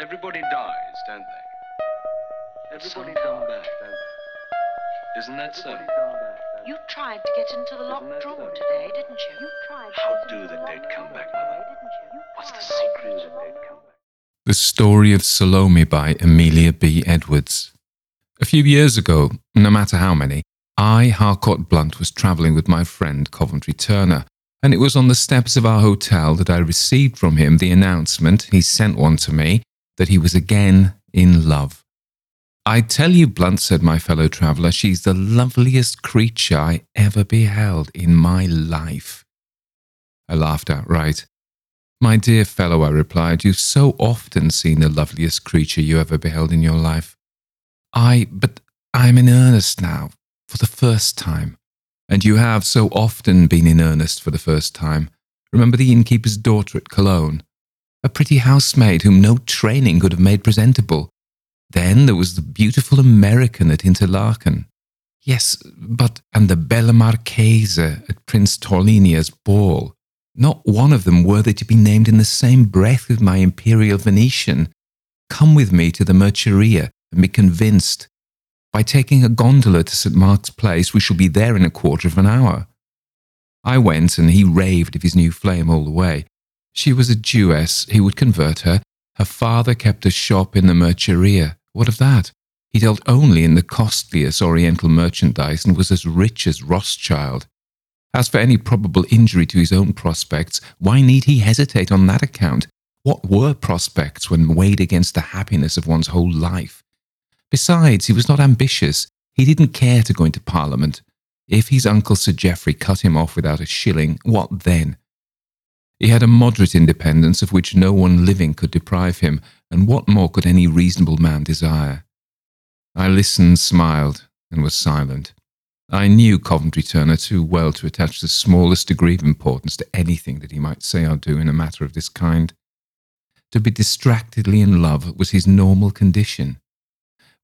Everybody dies, don't they? Everybody come back, don't they? Isn't that so? You tried to get into the locked Isn't room so? today, didn't you? You tried. How do into the dead come back, Mother? didn't you? You What's the secret of the into dead come back? The Story of Salome by Amelia B. Edwards. A few years ago, no matter how many, I, Harcourt Blunt, was travelling with my friend Coventry Turner, and it was on the steps of our hotel that I received from him the announcement, he sent one to me, that he was again in love. I tell you, Blunt, said my fellow traveller, she's the loveliest creature I ever beheld in my life. I laughed outright. My dear fellow, I replied, you've so often seen the loveliest creature you ever beheld in your life. I, but I'm in earnest now, for the first time. And you have so often been in earnest for the first time. Remember the innkeeper's daughter at Cologne? A pretty housemaid whom no training could have made presentable. Then there was the beautiful American at Interlaken. Yes, but, and the Bella Marchese at Prince Torlonia's ball. Not one of them worthy to be named in the same breath with my imperial Venetian. Come with me to the Merceria and be convinced. By taking a gondola to St. Mark's Place, we shall be there in a quarter of an hour. I went, and he raved of his new flame all the way. She was a Jewess, he would convert her. Her father kept a shop in the Merceria. What of that? He dealt only in the costliest Oriental merchandise and was as rich as Rothschild. As for any probable injury to his own prospects, why need he hesitate on that account? What were prospects when weighed against the happiness of one's whole life? Besides, he was not ambitious. He didn't care to go into Parliament. If his uncle Sir Geoffrey cut him off without a shilling, what then? He had a moderate independence of which no one living could deprive him, and what more could any reasonable man desire? I listened, smiled, and was silent. I knew Coventry Turner too well to attach the smallest degree of importance to anything that he might say or do in a matter of this kind. To be distractedly in love was his normal condition.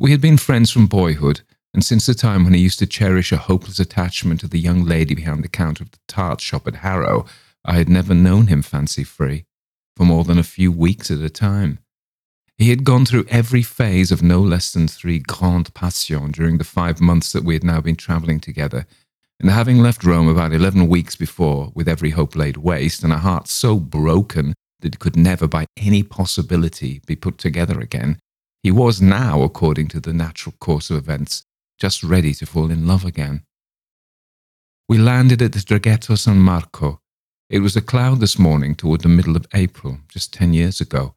We had been friends from boyhood, and since the time when he used to cherish a hopeless attachment to the young lady behind the counter of the tart shop at Harrow, I had never known him fancy free, for more than a few weeks at a time. He had gone through every phase of no less than three grandes passions during the five months that we had now been travelling together, and having left Rome about eleven weeks before, with every hope laid waste, and a heart so broken that it could never by any possibility be put together again, he was now, according to the natural course of events, just ready to fall in love again. We landed at the Traghetto San Marco. It was a cloudless morning toward the middle of April, just ten years ago.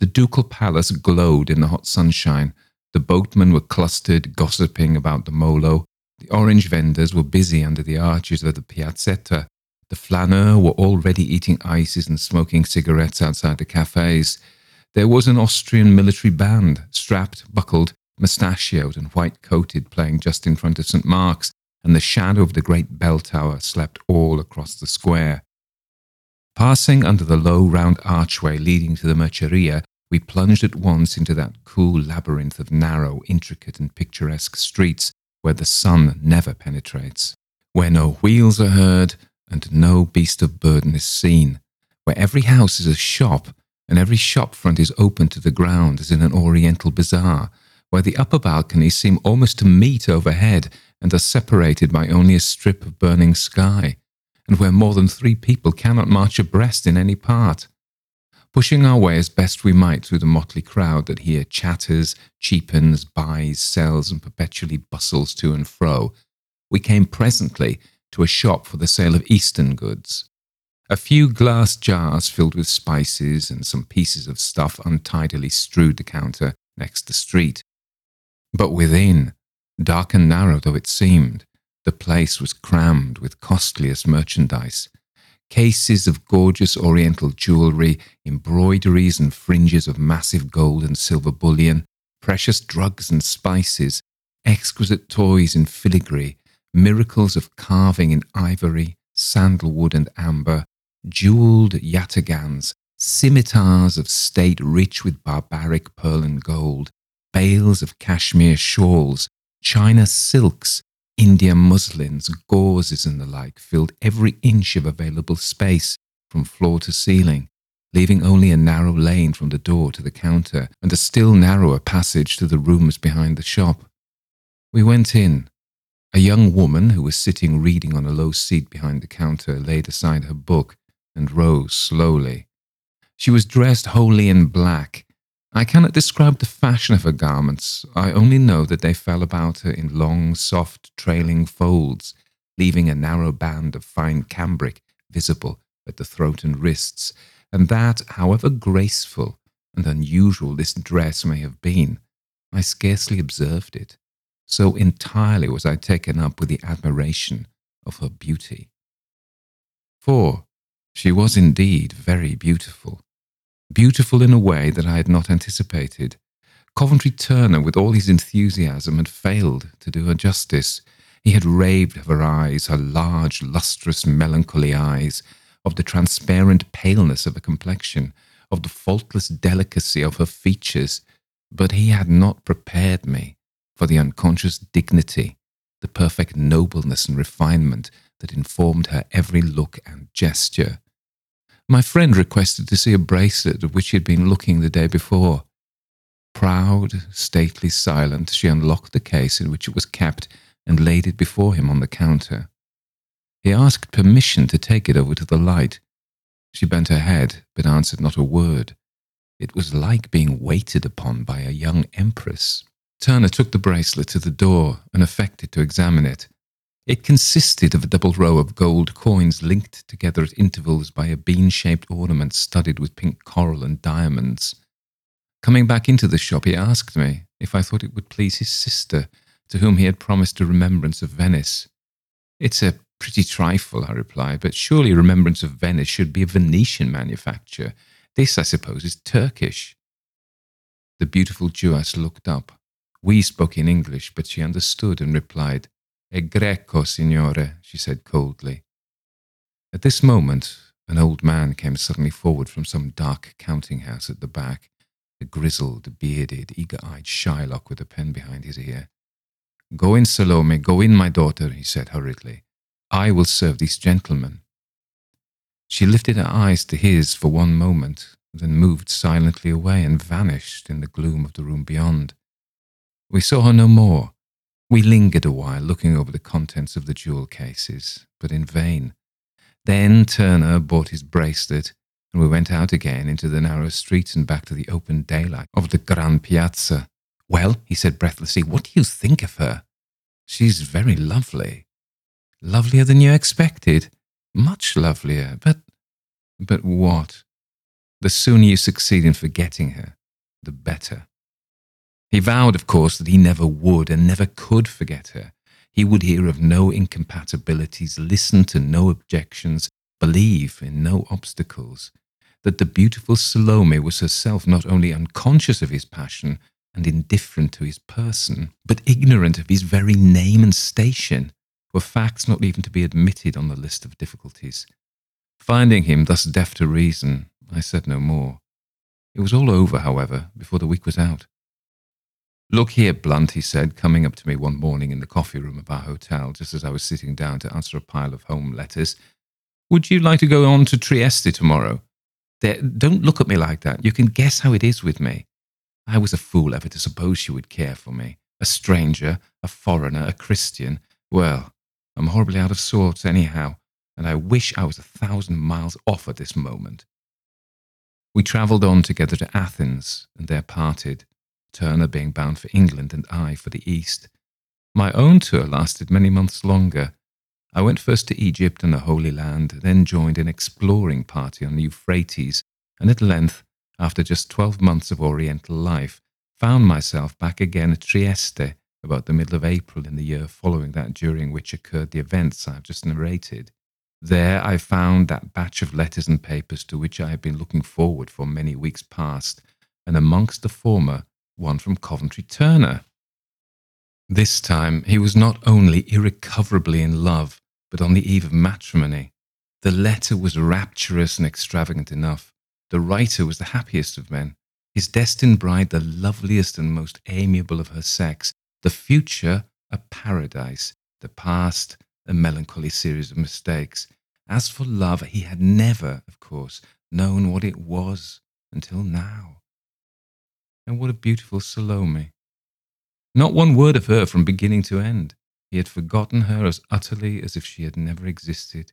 The ducal palace glowed in the hot sunshine. The boatmen were clustered, gossiping about the Molo. The orange vendors were busy under the arches of the Piazzetta. The flaneurs were already eating ices and smoking cigarettes outside the cafes. There was an Austrian military band, strapped, buckled, mustachioed, and white coated, playing just in front of St. Mark's, and the shadow of the great bell tower slept all across the square. Passing under the low round archway leading to the Merceria, we plunged at once into that cool labyrinth of narrow, intricate, and picturesque streets where the sun never penetrates, where no wheels are heard and no beast of burden is seen, where every house is a shop and every shop front is open to the ground as in an oriental bazaar, where the upper balconies seem almost to meet overhead and are separated by only a strip of burning sky, and where more than three people cannot march abreast in any part. Pushing our way as best we might through the motley crowd that here chatters, cheapens, buys, sells, and perpetually bustles to and fro, we came presently to a shop for the sale of Eastern goods. A few glass jars filled with spices and some pieces of stuff untidily strewed the counter next the street. But within, dark and narrow though it seemed, the place was crammed with costliest merchandise. Cases of gorgeous oriental jewelry, embroideries and fringes of massive gold and silver bullion, precious drugs and spices, exquisite toys in filigree, miracles of carving in ivory, sandalwood, and amber, jewelled yataghans, scimitars of state rich with barbaric pearl and gold, bales of cashmere shawls, China silks, India muslins, gauzes, and the like filled every inch of available space from floor to ceiling, leaving only a narrow lane from the door to the counter and a still narrower passage to the rooms behind the shop. We went in. A young woman who was sitting reading on a low seat behind the counter laid aside her book and rose slowly. She was dressed wholly in black. I cannot describe the fashion of her garments. I only know that they fell about her in long, soft, trailing folds, leaving a narrow band of fine cambric visible at the throat and wrists, and that, however graceful and unusual this dress may have been, I scarcely observed it. So entirely was I taken up with the admiration of her beauty. For she was indeed very beautiful, beautiful in a way that I had not anticipated. Coventry Turner, with all his enthusiasm, had failed to do her justice. He had raved of her eyes, her large, lustrous, melancholy eyes, of the transparent paleness of her complexion, of the faultless delicacy of her features, but he had not prepared me for the unconscious dignity, the perfect nobleness and refinement that informed her every look and gesture. My friend requested to see a bracelet of which he had been looking the day before. Proud, stately, silent, she unlocked the case in which it was kept and laid it before him on the counter. He asked permission to take it over to the light. She bent her head, but answered not a word. It was like being waited upon by a young empress. Turner took the bracelet to the door and affected to examine it. It consisted of a double row of gold coins linked together at intervals by a bean shaped ornament studded with pink coral and diamonds. Coming back into the shop, he asked me if I thought it would please his sister, to whom he had promised a remembrance of Venice. It's a Pretty trifle, I replied, but surely a Remembrance of Venice should be a Venetian manufacture. This, I suppose, is Turkish. The beautiful Jewess looked up. We spoke in English, but she understood and replied, E greco, signore, she said coldly. At this moment, an old man came suddenly forward from some dark counting house at the back, a grizzled, bearded, eager eyed Shylock with a pen behind his ear. Go in, Salome, go in, my daughter, he said hurriedly. I will serve these gentlemen. She lifted her eyes to his for one moment, then moved silently away and vanished in the gloom of the room beyond. We saw her no more. We lingered a while looking over the contents of the jewel cases, but in vain. Then Turner bought his bracelet, and we went out again into the narrow streets and back to the open daylight of the Gran Piazza. Well, he said breathlessly, what do you think of her? She's very lovely. Lovelier than you expected. Much lovelier. But, but what? The sooner you succeed in forgetting her, the better. He vowed, of course, that he never would and never could forget her. He would hear of no incompatibilities, listen to no objections, believe in no obstacles. That the beautiful Salome was herself not only unconscious of his passion and indifferent to his person, but ignorant of his very name and station were facts not even to be admitted on the list of difficulties. Finding him thus deaf to reason, I said no more. It was all over, however, before the week was out. Look here, Blunt, he said, coming up to me one morning in the coffee room of our hotel, just as I was sitting down to answer a pile of home letters. Would you like to go on to Trieste tomorrow? There, don't look at me like that. You can guess how it is with me. I was a fool ever to suppose she would care for me. A stranger, a foreigner, a Christian. Well, I'm horribly out of sorts, anyhow, and I wish I was a thousand miles off at this moment. We travelled on together to Athens, and there parted, Turner being bound for England and I for the East. My own tour lasted many months longer. I went first to Egypt and the Holy Land, then joined an exploring party on the Euphrates, and at length, after just twelve months of Oriental life, found myself back again at Trieste, about the middle of April in the year following that during which occurred the events I have just narrated. There I found that batch of letters and papers to which I had been looking forward for many weeks past, and amongst the former, one from Coventry Turner. This time he was not only irrecoverably in love, but on the eve of matrimony. The letter was rapturous and extravagant enough. The writer was the happiest of men, his destined bride the loveliest and most amiable of her sex, the future a paradise, the past a melancholy series of mistakes. As for love, he had never, of course, known what it was until now. And what a beautiful Salome. Not one word of her from beginning to end. He had forgotten her as utterly as if she had never existed.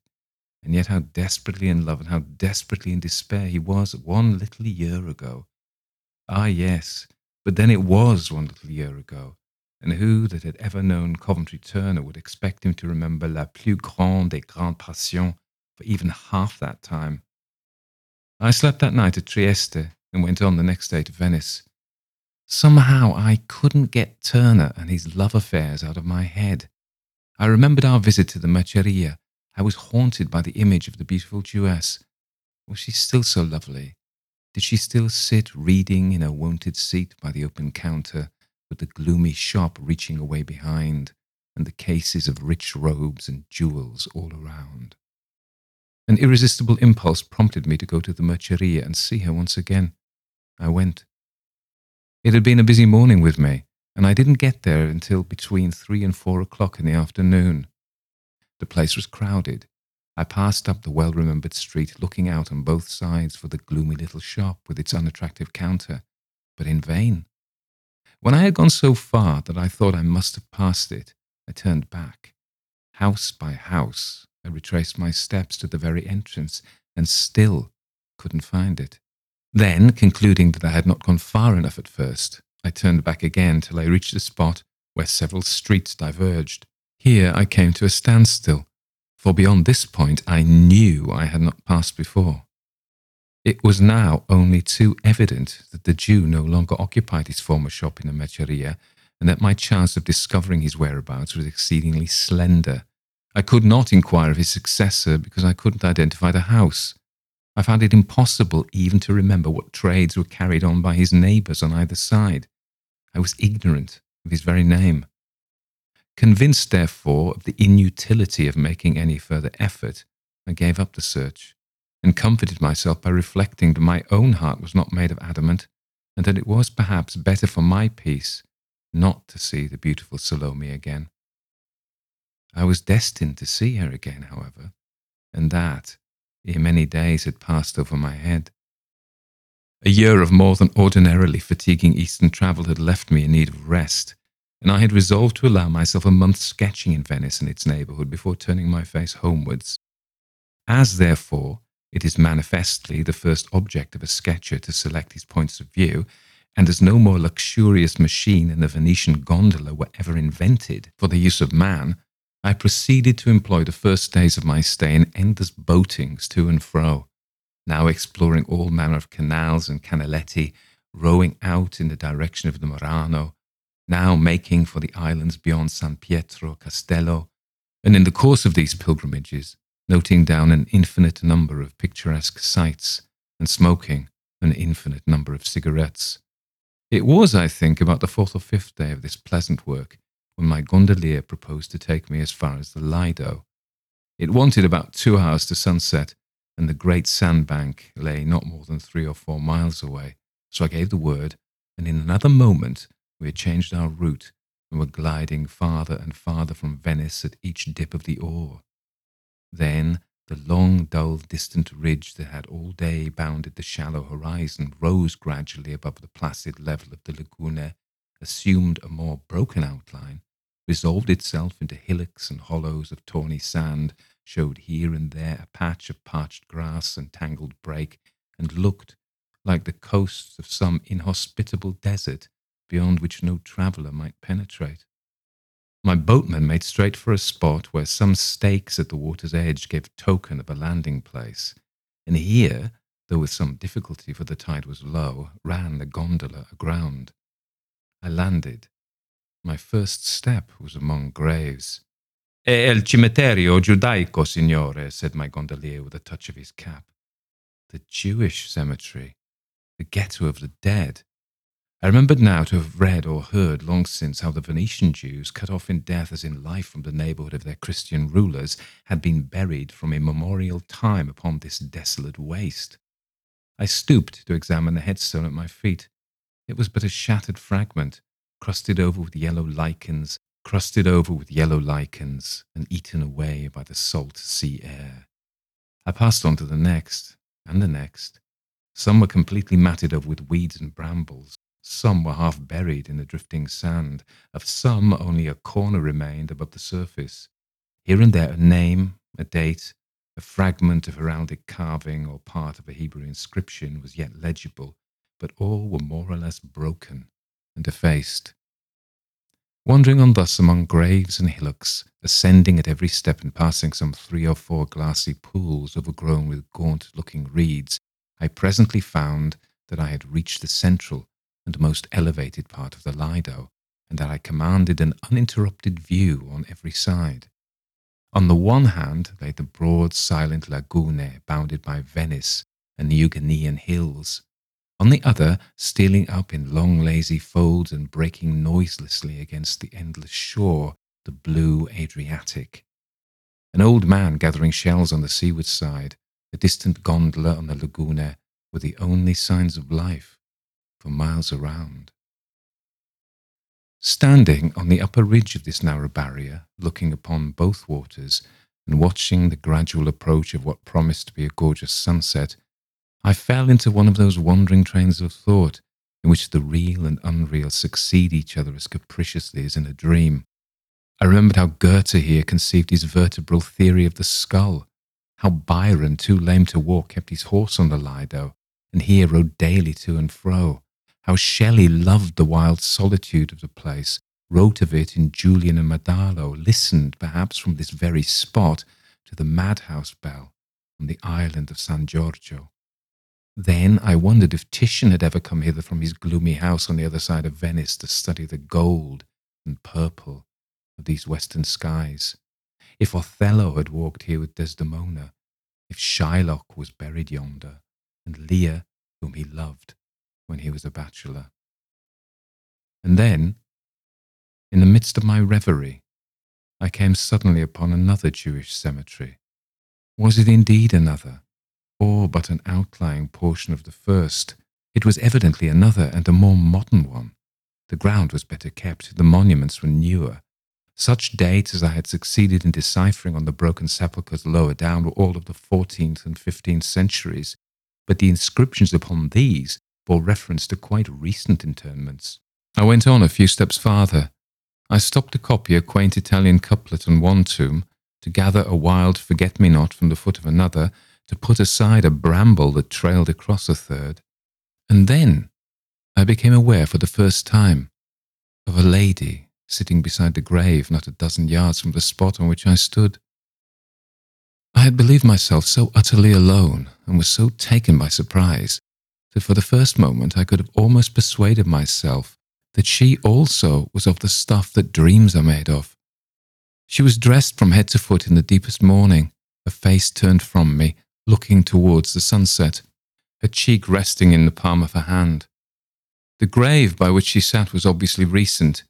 And yet, how desperately in love and how desperately in despair he was one little year ago. Ah, yes, but then it was one little year ago. And who that had ever known Coventry Turner would expect him to remember la plus grande des grandes passions for even half that time? I slept that night at Trieste and went on the next day to Venice. Somehow I couldn't get Turner and his love affairs out of my head. I remembered our visit to the Merceria. I was haunted by the image of the beautiful Jewess. Was she still so lovely? Did she still sit reading in her wonted seat by the open counter, with the gloomy shop reaching away behind, and the cases of rich robes and jewels all around? An irresistible impulse prompted me to go to the Merceria and see her once again. I went. It had been a busy morning with me, and I didn't get there until between three and four o'clock in the afternoon. The place was crowded. I passed up the well remembered street, looking out on both sides for the gloomy little shop with its unattractive counter, but in vain. When I had gone so far that I thought I must have passed it, I turned back. House by house, I retraced my steps to the very entrance, and still couldn't find it. Then, concluding that I had not gone far enough at first, I turned back again till I reached a spot where several streets diverged. Here I came to a standstill, for beyond this point I knew I had not passed before. It was now only too evident that the Jew no longer occupied his former shop in the Merceria, and that my chance of discovering his whereabouts was exceedingly slender. I could not inquire of his successor because I couldn't identify the house. I found it impossible even to remember what trades were carried on by his neighbours on either side. I was ignorant of his very name. Convinced, therefore, of the inutility of making any further effort, I gave up the search and comforted myself by reflecting that my own heart was not made of adamant and that it was perhaps better for my peace not to see the beautiful Salome again. I was destined to see her again, however, and that many days had passed over my head. A year of more than ordinarily fatiguing Eastern travel had left me in need of rest, and I had resolved to allow myself a month's sketching in Venice and its neighbourhood before turning my face homewards. As, therefore, it is manifestly the first object of a sketcher to select his points of view, and as no more luxurious machine than the Venetian gondola were ever invented for the use of man, I proceeded to employ the first days of my stay in endless boatings to and fro, now exploring all manner of canals and canaletti, rowing out in the direction of the Murano, now making for the islands beyond San Pietro Castello, and in the course of these pilgrimages, noting down an infinite number of picturesque sights and smoking an infinite number of cigarettes. It was, I think, about the fourth or fifth day of this pleasant work when my gondolier proposed to take me as far as the Lido. It wanted about two hours to sunset, and the great sandbank lay not more than three or four miles away. So I gave the word, and in another moment we had changed our route and were gliding farther and farther from Venice at each dip of the oar. Then the long, dull, distant ridge that had all day bounded the shallow horizon rose gradually above the placid level of the lagune, assumed a more broken outline, resolved itself into hillocks and hollows of tawny sand, showed here and there a patch of parched grass and tangled brake, and looked like the coasts of some inhospitable desert beyond which no traveller might penetrate. My boatman made straight for a spot where some stakes at the water's edge gave token of a landing place, and here, though with some difficulty for the tide was low, ran the gondola aground. I landed my first step was among graves. È il cimitero giudaico, signore, said my gondolier with a touch of his cap. The Jewish cemetery, the ghetto of the dead. I remembered now to have read or heard long since how the Venetian Jews, cut off in death as in life from the neighbourhood of their Christian rulers, had been buried from immemorial time upon this desolate waste. I stooped to examine the headstone at my feet. It was but a shattered fragment, crusted over with yellow lichens, crusted over with yellow lichens, and eaten away by the salt sea air. I passed on to the next, and the next. Some were completely matted over with weeds and brambles. Some were half buried in the drifting sand. Of some, only a corner remained above the surface. Here and there, a name, a date, a fragment of heraldic carving or part of a Hebrew inscription was yet legible, but all were more or less broken and effaced. Wandering on thus among graves and hillocks, ascending at every step and passing some three or four glassy pools overgrown with gaunt looking reeds, I presently found that I had reached the central and most elevated part of the Lido, and that I commanded an uninterrupted view on every side. On the one hand lay the broad, silent lagune bounded by Venice and the Euganean hills, on the other, stealing up in long lazy folds and breaking noiselessly against the endless shore, the blue Adriatic. An old man gathering shells on the seaward side, a distant gondola on the laguna were the only signs of life for miles around. Standing on the upper ridge of this narrow barrier, looking upon both waters and watching the gradual approach of what promised to be a gorgeous sunset, I fell into one of those wandering trains of thought in which the real and unreal succeed each other as capriciously as in a dream. I remembered how Goethe here conceived his vertebral theory of the skull, how Byron, too lame to walk, kept his horse on the Lido, and here rode daily to and fro, how Shelley loved the wild solitude of the place, wrote of it in Julian and Maddalo, listened, perhaps from this very spot, to the madhouse bell on the island of San Giorgio. Then I wondered if Titian had ever come hither from his gloomy house on the other side of Venice to study the gold and purple of these western skies. If Othello had walked here with Desdemona, if Shylock was buried yonder, and Leah, whom he loved when he was a bachelor. And then, in the midst of my reverie, I came suddenly upon another Jewish cemetery. Was it indeed another? Or but an outlying portion of the first. It was evidently another and a more modern one. The ground was better kept, the monuments were newer. Such dates as I had succeeded in deciphering on the broken sepulchres lower down were all of the 14th and 15th centuries, but the inscriptions upon these bore reference to quite recent interments. I went on a few steps farther. I stopped to copy a quaint Italian couplet on one tomb, to gather a wild forget me not from the foot of another, to put aside a bramble that trailed across a third. And then I became aware for the first time of a lady sitting beside the grave not a dozen yards from the spot on which I stood. I had believed myself so utterly alone and was so taken by surprise that for the first moment I could have almost persuaded myself that she also was of the stuff that dreams are made of. She was dressed from head to foot in the deepest mourning, her face turned from me, looking towards the sunset, her cheek resting in the palm of her hand. The grave by which she sat was obviously recent.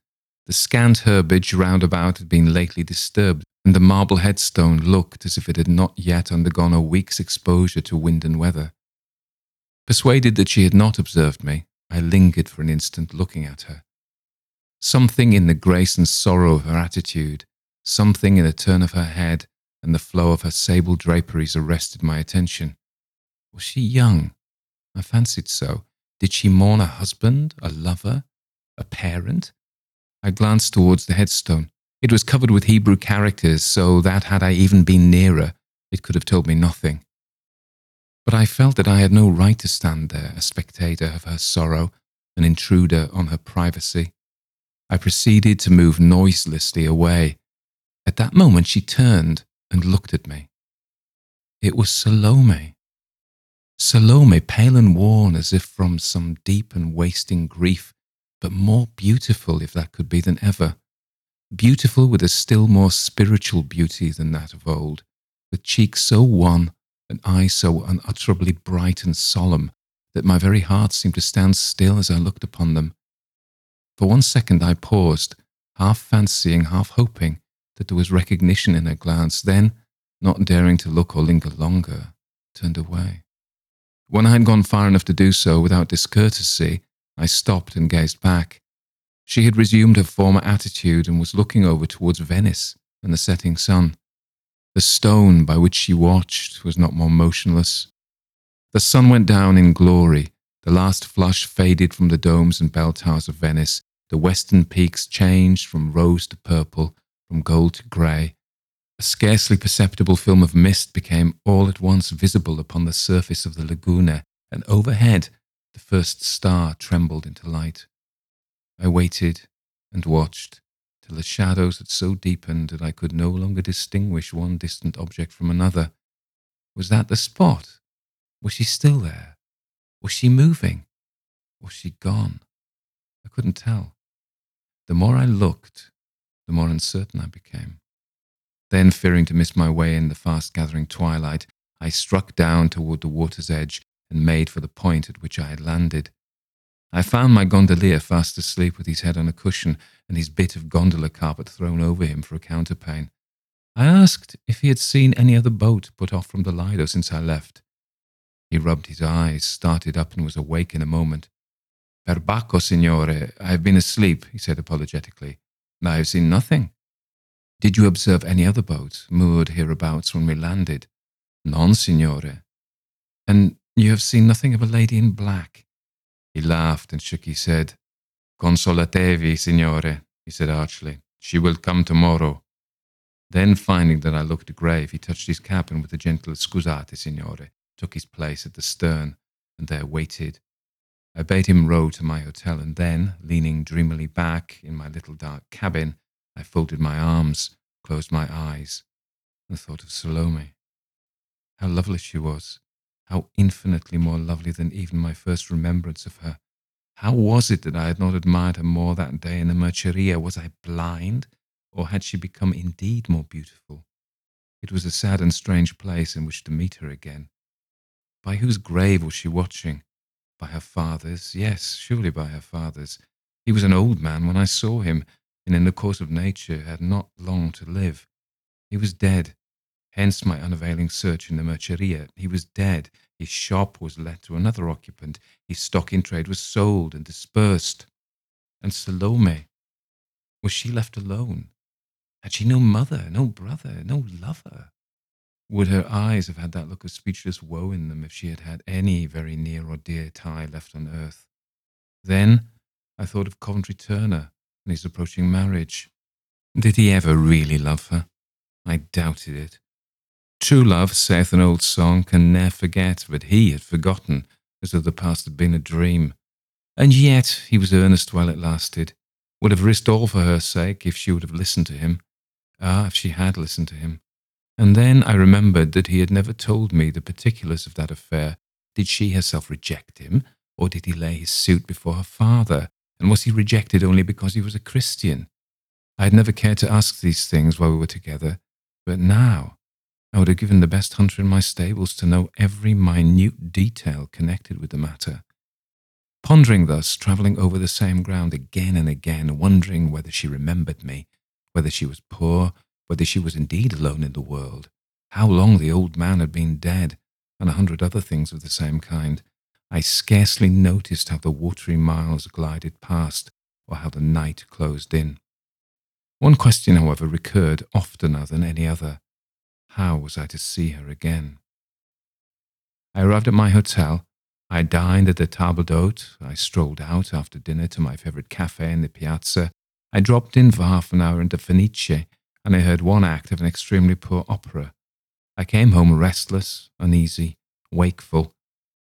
The scant herbage round about had been lately disturbed, and the marble headstone looked as if it had not yet undergone a week's exposure to wind and weather. Persuaded that she had not observed me, I lingered for an instant looking at her. Something in the grace and sorrow of her attitude, something in the turn of her head, and the flow of her sable draperies arrested my attention. Was she young? I fancied so. Did she mourn a husband, a lover, a parent? I glanced towards the headstone. It was covered with Hebrew characters, so that had I even been nearer, it could have told me nothing. But I felt that I had no right to stand there, a spectator of her sorrow, an intruder on her privacy. I proceeded to move noiselessly away. At that moment she turned and looked at me. It was Salome. Salome, pale and worn as if from some deep and wasting grief, but more beautiful, if that could be, than ever. Beautiful with a still more spiritual beauty than that of old, with cheeks so wan and eyes so unutterably bright and solemn that my very heart seemed to stand still as I looked upon them. For one second I paused, half fancying, half hoping that there was recognition in her glance, then, not daring to look or linger longer, turned away. When I had gone far enough to do so without discourtesy, I stopped and gazed back. She had resumed her former attitude and was looking over towards Venice and the setting sun. The stone by which she watched was not more motionless. The sun went down in glory. The last flush faded from the domes and bell towers of Venice. The western peaks changed from rose to purple, from gold to grey. A scarcely perceptible film of mist became all at once visible upon the surface of the laguna, and overhead the first star trembled into light. I waited and watched till the shadows had so deepened that I could no longer distinguish one distant object from another. Was that the spot? Was she still there? Was she moving? Was she gone? I couldn't tell. The more I looked, the more uncertain I became. Then, fearing to miss my way in the fast gathering twilight, I struck down toward the water's edge and made for the point at which I had landed. I found my gondolier fast asleep with his head on a cushion and his bit of gondola carpet thrown over him for a counterpane. I asked if he had seen any other boat put off from the Lido since I left. He rubbed his eyes, started up, and was awake in a moment. Perbacco, signore, I have been asleep, he said apologetically. I have seen nothing. Did you observe any other boat moored hereabouts when we landed? Non, signore. And you have seen nothing of a lady in black? He laughed and shook his head. Consolatevi, signore, he said archly. She will come tomorrow. Then, finding that I looked grave, he touched his cap and with a gentle scusate, signore, took his place at the stern, and there waited. I bade him row to my hotel, and then, leaning dreamily back in my little dark cabin, I folded my arms, closed my eyes, and thought of Salome. How lovely she was, how infinitely more lovely than even my first remembrance of her. How was it that I had not admired her more that day in the Merceria? Was I blind, or had she become indeed more beautiful? It was a sad and strange place in which to meet her again. By whose grave was she watching? By her father's? Yes, surely by her father's. He was an old man when I saw him, and in the course of nature had not long to live. He was dead, hence my unavailing search in the Merceria. He was dead, his shop was let to another occupant. His stock in trade was sold and dispersed. And Salome, was she left alone? Had she no mother, no brother, no lover? Would her eyes have had that look of speechless woe in them if she had had any very near or dear tie left on earth? Then I thought of Coventry Turner and his approaching marriage. Did he ever really love her? I doubted it. True love, saith an old song, can ne'er forget, but he had forgotten, as though the past had been a dream. And yet he was earnest while it lasted, would have risked all for her sake if she would have listened to him. Ah, if she had listened to him. And then I remembered that he had never told me the particulars of that affair. Did she herself reject him, or did he lay his suit before her father? And was he rejected only because he was a Christian? I had never cared to ask these things while we were together, but now I would have given the best hunter in my stables to know every minute detail connected with the matter. Pondering thus, travelling over the same ground again and again, wondering whether she remembered me, whether she was poor, whether she was indeed alone in the world, how long the old man had been dead, and a hundred other things of the same kind, I scarcely noticed how the watery miles glided past, or how the night closed in. One question, however, recurred oftener than any other. How was I to see her again? I arrived at my hotel. I dined at the table d'hôte. I strolled out after dinner to my favourite cafe in the piazza. I dropped in for half an hour into Fenice, and I heard one act of an extremely poor opera. I came home restless, uneasy, wakeful,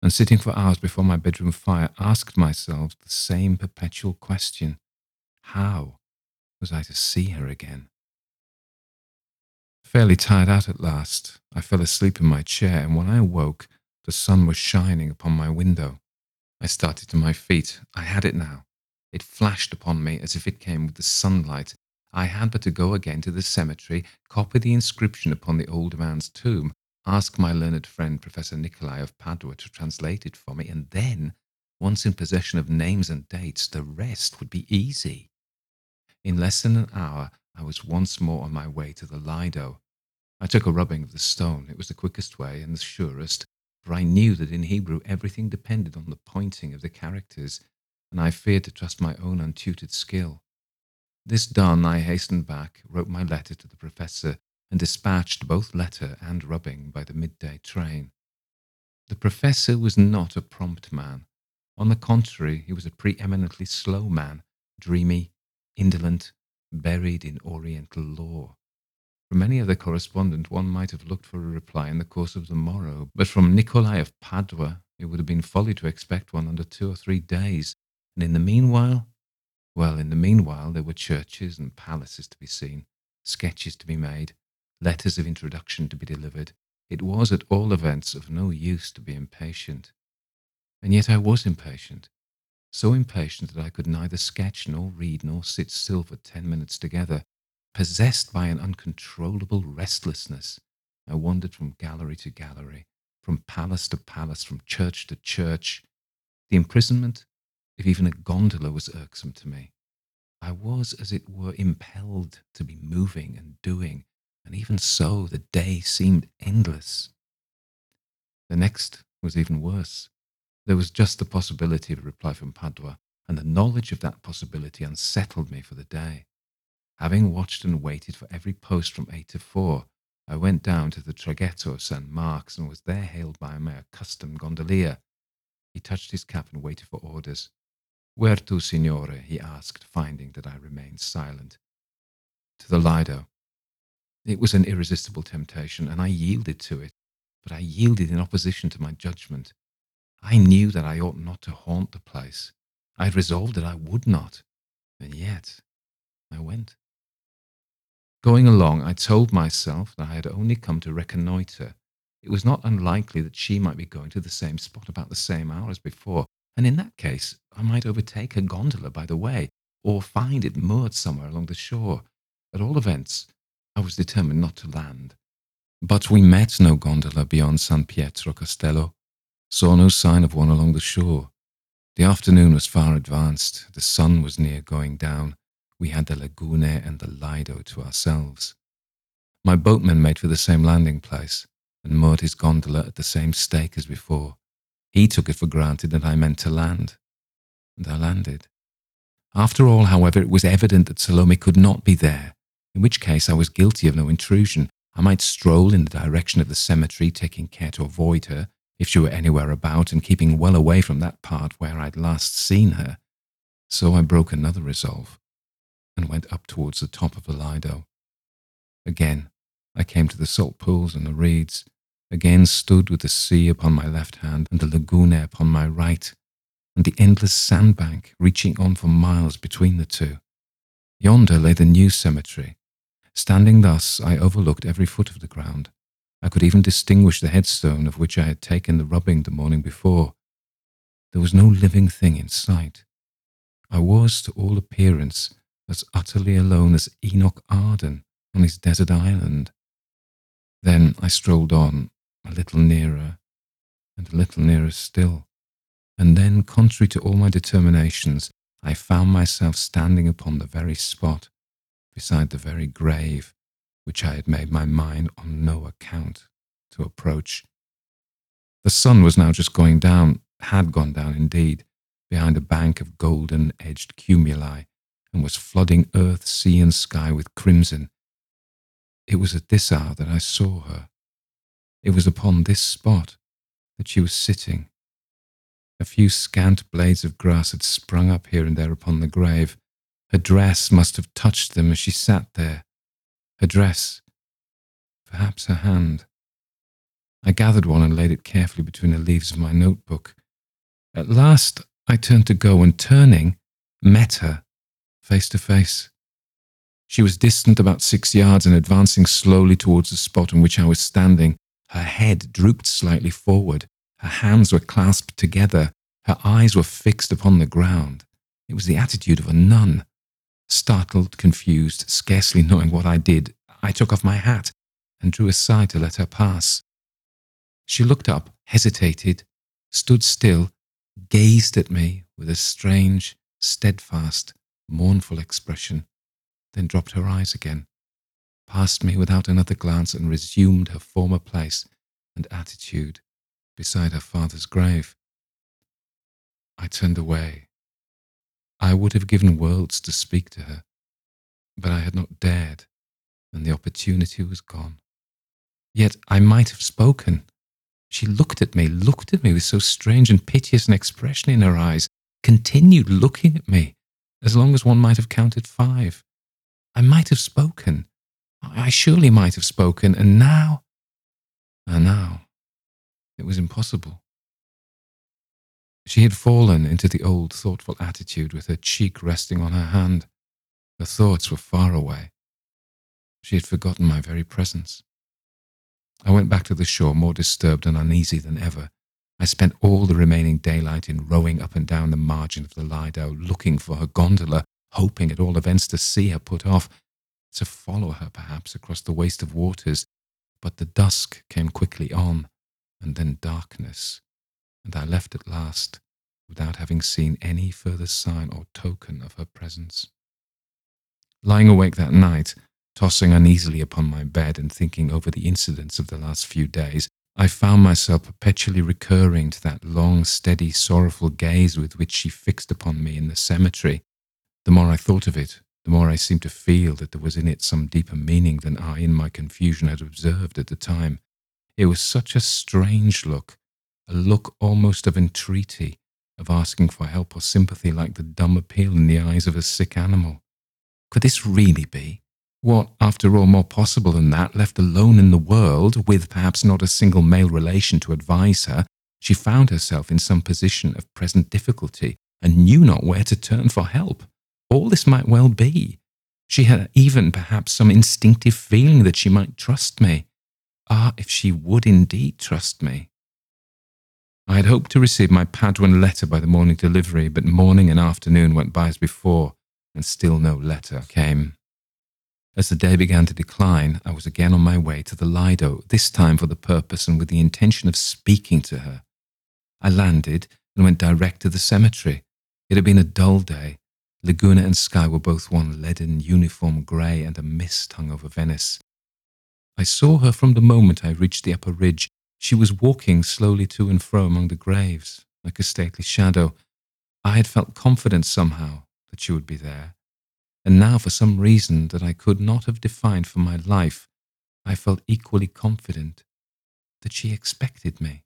and sitting for hours before my bedroom fire, asked myself the same perpetual question How was I to see her again? Fairly tired out at last, I fell asleep in my chair, and when I awoke, the sun was shining upon my window. I started to my feet. I had it now. It flashed upon me as if it came with the sunlight. I had but to go again to the cemetery, copy the inscription upon the old man's tomb, ask my learned friend Professor Nicolai of Padua to translate it for me, and then, once in possession of names and dates, the rest would be easy. In less than an hour, I was once more on my way to the Lido. I took a rubbing of the stone. It was the quickest way and the surest, for I knew that in Hebrew everything depended on the pointing of the characters, and I feared to trust my own untutored skill. This done, I hastened back, wrote my letter to the professor, and dispatched both letter and rubbing by the midday train. The professor was not a prompt man. On the contrary, he was a preeminently slow man, dreamy, indolent, buried in Oriental lore. From any other correspondent, one might have looked for a reply in the course of the morrow, but from Nicolai of Padua, it would have been folly to expect one under two or three days. And in the meanwhile, well, in the meanwhile, there were churches and palaces to be seen, sketches to be made, letters of introduction to be delivered. It was, at all events, of no use to be impatient. And yet I was impatient, so impatient that I could neither sketch nor read nor sit still for ten minutes together. Possessed by an uncontrollable restlessness, I wandered from gallery to gallery, from palace to palace, from church to church. The imprisonment if even a gondola was irksome to me. I was, as it were, impelled to be moving and doing, and even so the day seemed endless. The next was even worse. There was just the possibility of a reply from Padua, and the knowledge of that possibility unsettled me for the day. Having watched and waited for every post from eight to four, I went down to the traghetto of St. Mark's and was there hailed by my accustomed gondolier. He touched his cap and waited for orders. Where to, signore? he asked, finding that I remained silent. To the Lido. It was an irresistible temptation, and I yielded to it, but I yielded in opposition to my judgment. I knew that I ought not to haunt the place. I had resolved that I would not, and yet I went. Going along, I told myself that I had only come to reconnoitre. It was not unlikely that she might be going to the same spot about the same hour as before, and in that case, I might overtake a gondola by the way, or find it moored somewhere along the shore. At all events, I was determined not to land. But we met no gondola beyond San Pietro Castello, saw no sign of one along the shore. The afternoon was far advanced, the sun was near going down. We had the Lagune and the Lido to ourselves. My boatman made for the same landing place and moored his gondola at the same stake as before. He took it for granted that I meant to land. And I landed. After all, however, it was evident that Salome could not be there, in which case I was guilty of no intrusion. I might stroll in the direction of the cemetery, taking care to avoid her, if she were anywhere about, and keeping well away from that part where I'd last seen her. So I broke another resolve, and went up towards the top of the Lido. Again, I came to the salt pools and the reeds, again stood with the sea upon my left hand and the lagune upon my right, and the endless sandbank reaching on for miles between the two. Yonder lay the new cemetery. Standing thus, I overlooked every foot of the ground. I could even distinguish the headstone of which I had taken the rubbing the morning before. There was no living thing in sight. I was, to all appearance, as utterly alone as Enoch Arden on his desert island. Then I strolled on, a little nearer, and a little nearer still. And then, contrary to all my determinations, I found myself standing upon the very spot, beside the very grave, which I had made my mind on no account to approach. The sun was now just going down, had gone down indeed, behind a bank of golden edged cumuli, and was flooding earth, sea, and sky with crimson. It was at this hour that I saw her, it was upon this spot that she was sitting. A few scant blades of grass had sprung up here and there upon the grave. Her dress must have touched them as she sat there. Her dress, perhaps her hand. I gathered one and laid it carefully between the leaves of my notebook. At last I turned to go and turning, met her face to face. She was distant about six yards and advancing slowly towards the spot on which I was standing. Her head drooped slightly forward. Her hands were clasped together. Her eyes were fixed upon the ground. It was the attitude of a nun. Startled, confused, scarcely knowing what I did, I took off my hat and drew aside to let her pass. She looked up, hesitated, stood still, gazed at me with a strange, steadfast, mournful expression, then dropped her eyes again passed me without another glance, and resumed her former place and attitude beside her father's grave. I turned away. I would have given worlds to speak to her, but I had not dared, and the opportunity was gone. Yet I might have spoken. She looked at me, looked at me with so strange and piteous an expression in her eyes, continued looking at me, as long as one might have counted five. I might have spoken. I surely might have spoken, and now. And now, it was impossible. She had fallen into the old thoughtful attitude with her cheek resting on her hand. Her thoughts were far away. She had forgotten my very presence. I went back to the shore more disturbed and uneasy than ever. I spent all the remaining daylight in rowing up and down the margin of the Lido, looking for her gondola, hoping at all events to see her put off, to follow her perhaps across the waste of waters. But the dusk came quickly on, and then darkness, and I left at last without having seen any further sign or token of her presence. Lying awake that night, Tossing uneasily upon my bed and thinking over the incidents of the last few days, I found myself perpetually recurring to that long, steady, sorrowful gaze with which she fixed upon me in the cemetery. The more I thought of it, the more I seemed to feel that there was in it some deeper meaning than I, in my confusion, had observed at the time. It was such a strange look, a look almost of entreaty, of asking for help or sympathy like the dumb appeal in the eyes of a sick animal. Could this really be? What, after all, more possible than that, left alone in the world, with perhaps not a single male relation to advise her, she found herself in some position of present difficulty and knew not where to turn for help. All this might well be. She had even perhaps some instinctive feeling that she might trust me. Ah, if she would indeed trust me. I had hoped to receive my Paduan letter by the morning delivery, but morning and afternoon went by as before, and still no letter came. As the day began to decline, I was again on my way to the Lido, this time for the purpose and with the intention of speaking to her. I landed and went direct to the cemetery. It had been a dull day. Laguna and sky were both one leaden, uniform grey, and a mist hung over Venice. I saw her from the moment I reached the upper ridge. She was walking slowly to and fro among the graves, like a stately shadow. I had felt confident somehow that she would be there and now, for some reason that I could not have defined for my life, I felt equally confident that she expected me.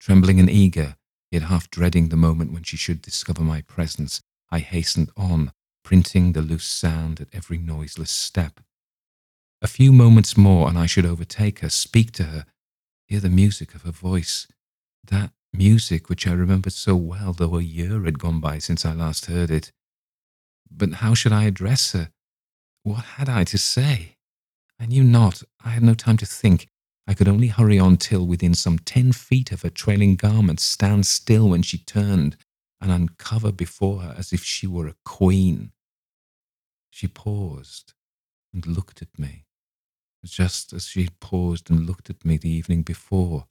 Trembling and eager, yet half dreading the moment when she should discover my presence, I hastened on, printing the loose sound at every noiseless step. A few moments more, and I should overtake her, speak to her, hear the music of her voice, that music which I remembered so well, though a year had gone by since I last heard it. But how should I address her? What had I to say? I knew not. I had no time to think. I could only hurry on till within some ten feet of her trailing garments, stand still when she turned, and uncover before her as if she were a queen. She paused and looked at me, just as she had paused and looked at me the evening before,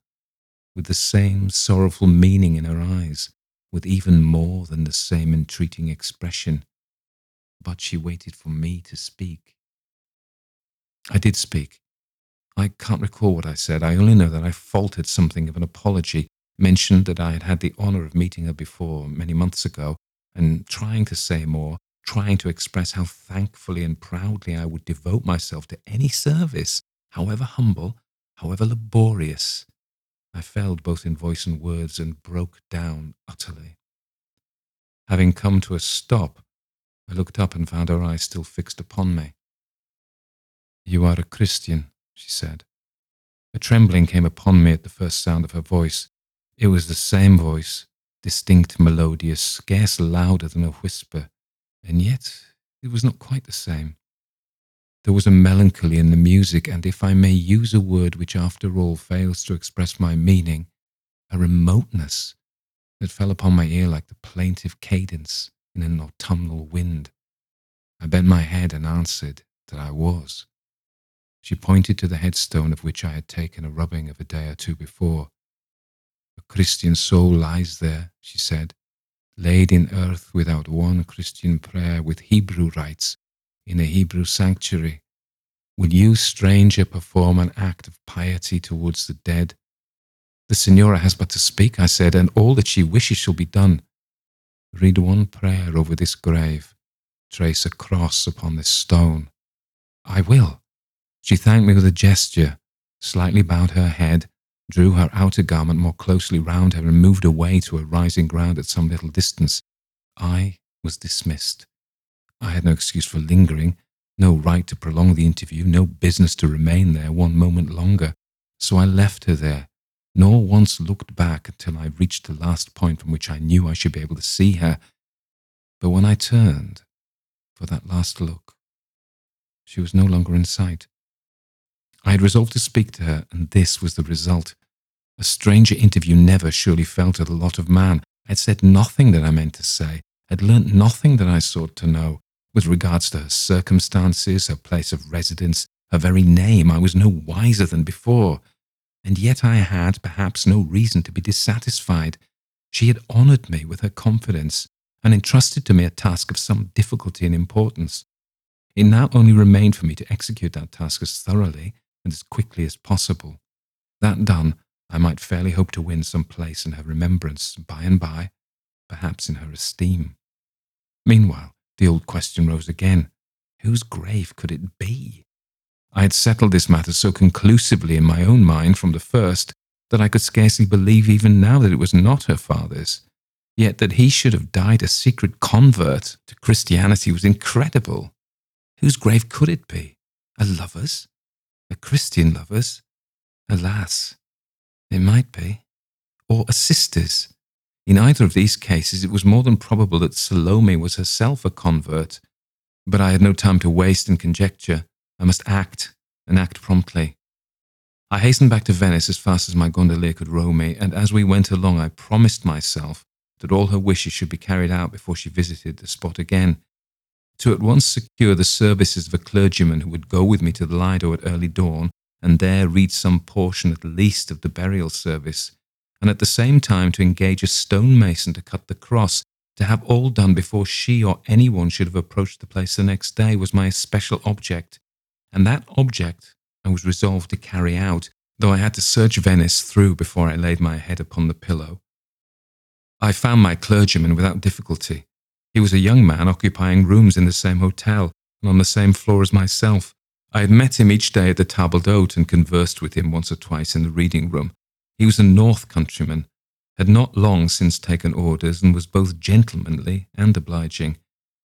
with the same sorrowful meaning in her eyes, with even more than the same entreating expression but she waited for me to speak. I did speak. I can't recall what I said. I only know that I faltered something of an apology, mentioned that I had had the honor of meeting her before many months ago, and trying to say more, trying to express how thankfully and proudly I would devote myself to any service, however humble, however laborious. I failed both in voice and words and broke down utterly. Having come to a stop, I looked up and found her eyes still fixed upon me. You are a Christian, she said. A trembling came upon me at the first sound of her voice. It was the same voice, distinct, melodious, scarce louder than a whisper, and yet it was not quite the same. There was a melancholy in the music, and if I may use a word which after all fails to express my meaning, a remoteness that fell upon my ear like the plaintive cadence in an autumnal wind. I bent my head and answered that I was. She pointed to the headstone of which I had taken a rubbing of a day or two before. A Christian soul lies there, she said, laid in earth without one Christian prayer, with Hebrew rites, in a Hebrew sanctuary. Will you, stranger, perform an act of piety towards the dead? The Signora has but to speak, I said, and all that she wishes shall be done. Read one prayer over this grave. Trace a cross upon this stone. I will. She thanked me with a gesture, slightly bowed her head, drew her outer garment more closely round her, and moved away to a rising ground at some little distance, I was dismissed. I had no excuse for lingering, no right to prolong the interview, no business to remain there one moment longer. So I left her there, nor once looked back until I reached the last point from which I knew I should be able to see her. But when I turned for that last look, she was no longer in sight. I had resolved to speak to her, and this was the result. A stranger interview never surely fell to the lot of man. I had said nothing that I meant to say, had learnt nothing that I sought to know. With regards to her circumstances, her place of residence, her very name, I was no wiser than before. And yet I had perhaps no reason to be dissatisfied. She had honoured me with her confidence and entrusted to me a task of some difficulty and importance. It now only remained for me to execute that task as thoroughly and as quickly as possible. That done, I might fairly hope to win some place in her remembrance by and by, perhaps in her esteem. Meanwhile, the old question rose again whose grave could it be? I had settled this matter so conclusively in my own mind from the first that I could scarcely believe even now that it was not her father's. Yet that he should have died a secret convert to Christianity was incredible. Whose grave could it be? A lover's? A Christian lover's? Alas, it might be. Or a sister's. In either of these cases, it was more than probable that Salome was herself a convert. But I had no time to waste in conjecture. I must act, and act promptly. I hastened back to Venice as fast as my gondolier could row me, and as we went along, I promised myself that all her wishes should be carried out before she visited the spot again. To at once secure the services of a clergyman who would go with me to the Lido at early dawn and there read some portion at least of the burial service, and at the same time to engage a stonemason to cut the cross, to have all done before she or anyone should have approached the place the next day was my especial object, and that object I was resolved to carry out, though I had to search Venice through before I laid my head upon the pillow. I found my clergyman without difficulty. He was a young man occupying rooms in the same hotel and on the same floor as myself. I had met him each day at the table d'hote and conversed with him once or twice in the reading room. He was a North countryman, had not long since taken orders, and was both gentlemanly and obliging.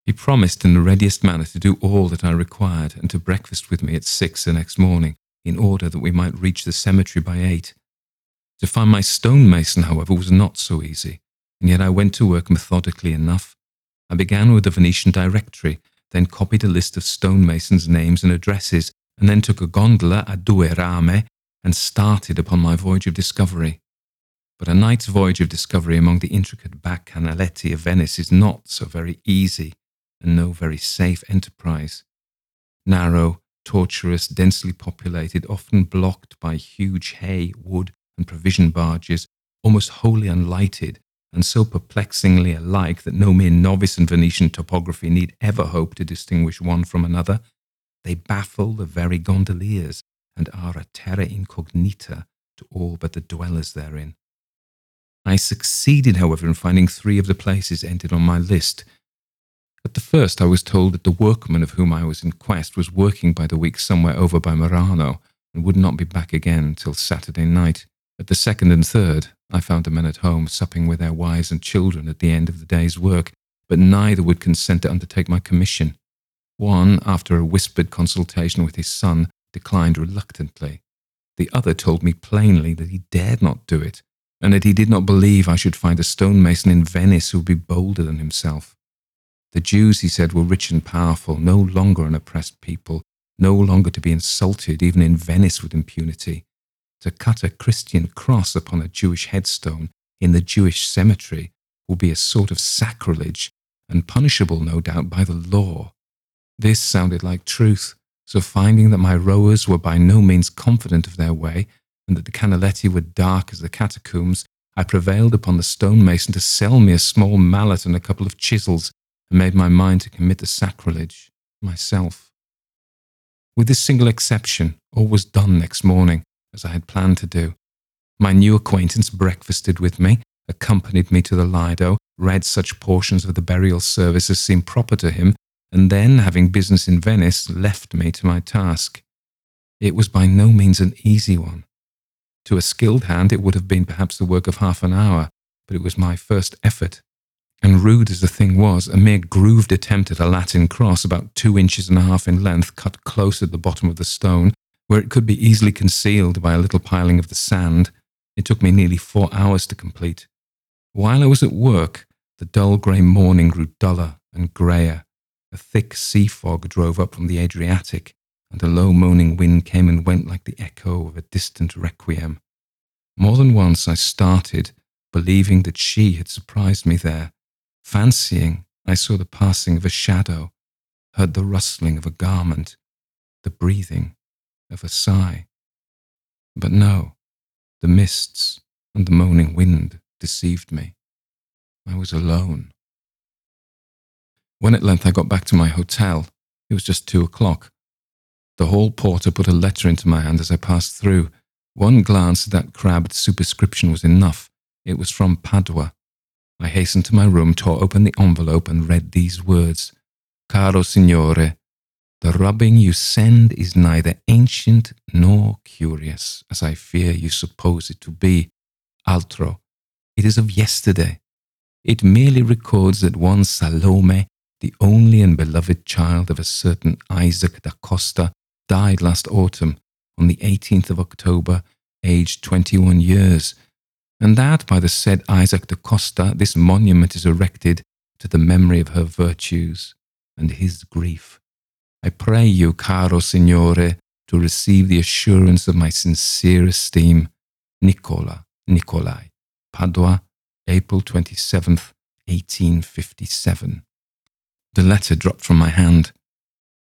He promised in the readiest manner to do all that I required and to breakfast with me at six the next morning, in order that we might reach the cemetery by eight. To find my stonemason, however, was not so easy and yet I went to work methodically enough. I began with the Venetian directory, then copied a list of stonemasons' names and addresses, and then took a gondola a due rame and started upon my voyage of discovery. But a night's voyage of discovery among the intricate back canaletti of Venice is not so very easy and no very safe enterprise. Narrow, tortuous, densely populated, often blocked by huge hay, wood, and provision barges, almost wholly unlighted, and so perplexingly alike that no mere novice in Venetian topography need ever hope to distinguish one from another, they baffle the very gondoliers and are a terra incognita to all but the dwellers therein. I succeeded, however, in finding three of the places entered on my list. At the first, I was told that the workman of whom I was in quest was working by the week somewhere over by Murano and would not be back again till Saturday night. At the second and third, I found the men at home supping with their wives and children at the end of the day's work, but neither would consent to undertake my commission. One, after a whispered consultation with his son, declined reluctantly. The other told me plainly that he dared not do it, and that he did not believe I should find a stonemason in Venice who would be bolder than himself. The Jews, he said, were rich and powerful, no longer an oppressed people, no longer to be insulted even in Venice with impunity to cut a Christian cross upon a Jewish headstone in the Jewish cemetery will be a sort of sacrilege and punishable, no doubt, by the law. This sounded like truth, so finding that my rowers were by no means confident of their way, and that the canaletti were dark as the catacombs, I prevailed upon the stonemason to sell me a small mallet and a couple of chisels, and made my mind to commit the sacrilege myself. With this single exception, all was done next morning, as I had planned to do. My new acquaintance breakfasted with me, accompanied me to the Lido, read such portions of the burial service as seemed proper to him, and then, having business in Venice, left me to my task. It was by no means an easy one. To a skilled hand, it would have been perhaps the work of half an hour, but it was my first effort. And rude as the thing was, a mere grooved attempt at a Latin cross, about two inches and a half in length, cut close at the bottom of the stone, where it could be easily concealed by a little piling of the sand, it took me nearly four hours to complete. While I was at work, the dull grey morning grew duller and greyer. A thick sea fog drove up from the Adriatic, and a low moaning wind came and went like the echo of a distant requiem. More than once I started, believing that she had surprised me there, fancying I saw the passing of a shadow, heard the rustling of a garment, the breathing of a sigh. But no, the mists and the moaning wind deceived me. I was alone. When at length I got back to my hotel, it was just two o'clock. The hall porter put a letter into my hand as I passed through. One glance at that crabbed superscription was enough. It was from Padua. I hastened to my room, tore open the envelope, and read these words Caro Signore, the rubbing you send is neither ancient nor curious, as I fear you suppose it to be. Altro, it is of yesterday. It merely records that one Salome, the only and beloved child of a certain Isaac da Costa, died last autumn on the 18th of October, aged 21 years, and that by the said Isaac da Costa this monument is erected to the memory of her virtues and his grief. I pray you, caro Signore, to receive the assurance of my sincere esteem. Nicola Nicolai, Padua, April 27th, 1857. The letter dropped from my hand.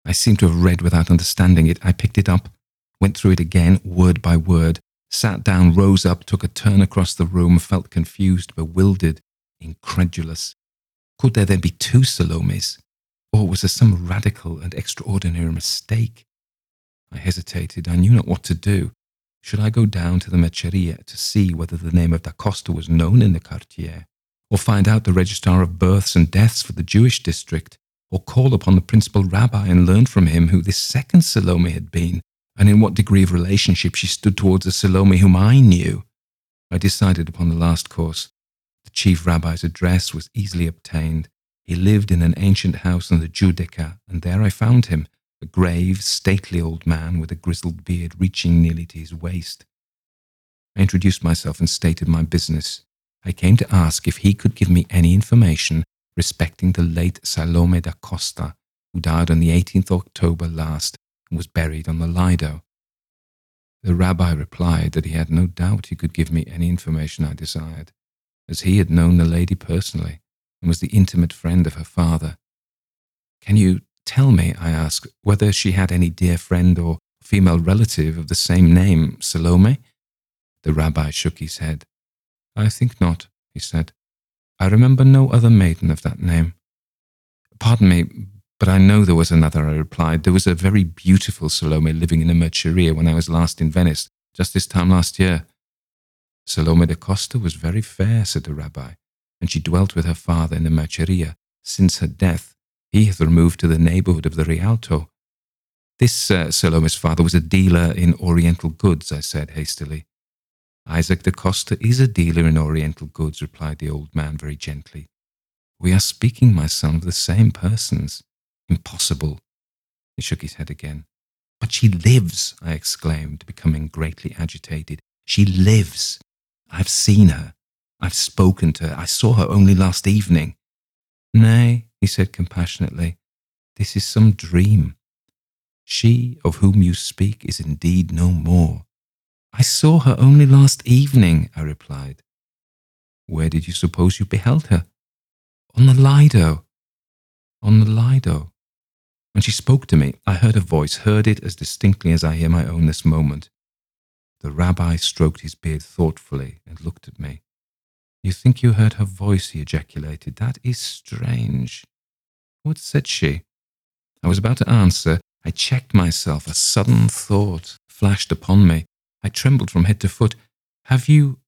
I seemed to have read without understanding it. I picked it up, went through it again, word by word, sat down, rose up, took a turn across the room, felt confused, bewildered, incredulous. Could there then be two Salomes? Oh, or was there some radical and extraordinary mistake? I hesitated. I knew not what to do. Should I go down to the Merceria to see whether the name of Da Costa was known in the quartier, or find out the registrar of births and deaths for the Jewish district, or call upon the principal rabbi and learn from him who this second Salome had been, and in what degree of relationship she stood towards the Salome whom I knew? I decided upon the last course. The chief rabbi's address was easily obtained, he lived in an ancient house on the Giudecca, and there I found him, a grave, stately old man with a grizzled beard reaching nearly to his waist. I introduced myself and stated my business. I came to ask if he could give me any information respecting the late Salome da Costa, who died on the 18th October last and was buried on the Lido. The rabbi replied that he had no doubt he could give me any information I desired, as he had known the lady personally and was the intimate friend of her father. Can you tell me, I asked, whether she had any dear friend or female relative of the same name, Salome? The rabbi shook his head. I think not, he said. I remember no other maiden of that name. Pardon me, but I know there was another, I replied. There was a very beautiful Salome living in a merceria when I was last in Venice, just this time last year. Salome da Costa was very fair, said the rabbi and she dwelt with her father in the Merceria. Since her death, he hath removed to the neighbourhood of the Rialto. This uh, Salome's father was a dealer in Oriental goods, I said hastily. Isaac da Costa is a dealer in Oriental goods, replied the old man very gently. We are speaking, my son, of the same persons. Impossible. He shook his head again. But she lives, I exclaimed, becoming greatly agitated. She lives. I've seen her. I've spoken to her. I saw her only last evening. Nay, he said compassionately, this is some dream. She of whom you speak is indeed no more. I saw her only last evening, I replied. Where did you suppose you beheld her? On the Lido. On the Lido. When she spoke to me, I heard her voice, heard it as distinctly as I hear my own this moment. The rabbi stroked his beard thoughtfully and looked at me. You think you heard her voice, he ejaculated. That is strange. What said she? I was about to answer. I checked myself. A sudden thought flashed upon me. I trembled from head to foot. Have you.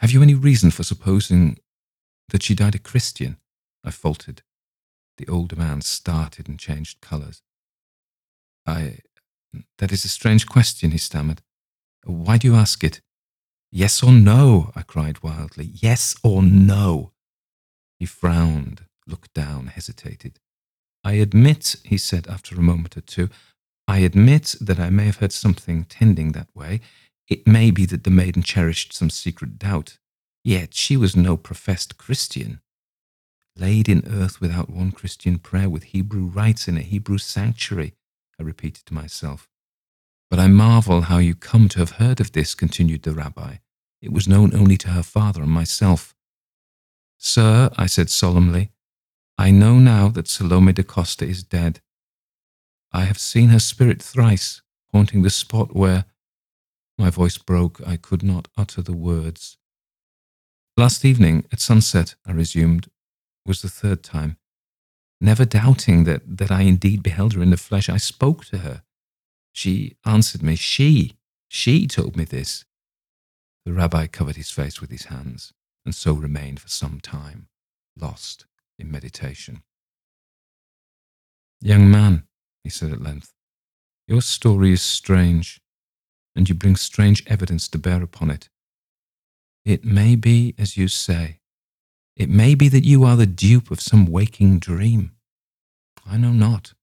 Have you any reason for supposing that she died a Christian? I faltered. The older man started and changed colours. I. That is a strange question, he stammered. Why do you ask it? Yes or no? I cried wildly. Yes or no? He frowned, looked down, hesitated. I admit, he said after a moment or two, I admit that I may have heard something tending that way. It may be that the maiden cherished some secret doubt. Yet she was no professed Christian. Laid in earth without one Christian prayer, with Hebrew rites in a Hebrew sanctuary, I repeated to myself. But I marvel how you come to have heard of this, continued the rabbi. It was known only to her father and myself. Sir, I said solemnly, I know now that Salome da Costa is dead. I have seen her spirit thrice, haunting the spot where. My voice broke. I could not utter the words. Last evening, at sunset, I resumed, was the third time. Never doubting that, that I indeed beheld her in the flesh, I spoke to her. She answered me. She, she told me this. The rabbi covered his face with his hands and so remained for some time, lost in meditation. Young man, he said at length, your story is strange, and you bring strange evidence to bear upon it. It may be as you say. It may be that you are the dupe of some waking dream. I know not.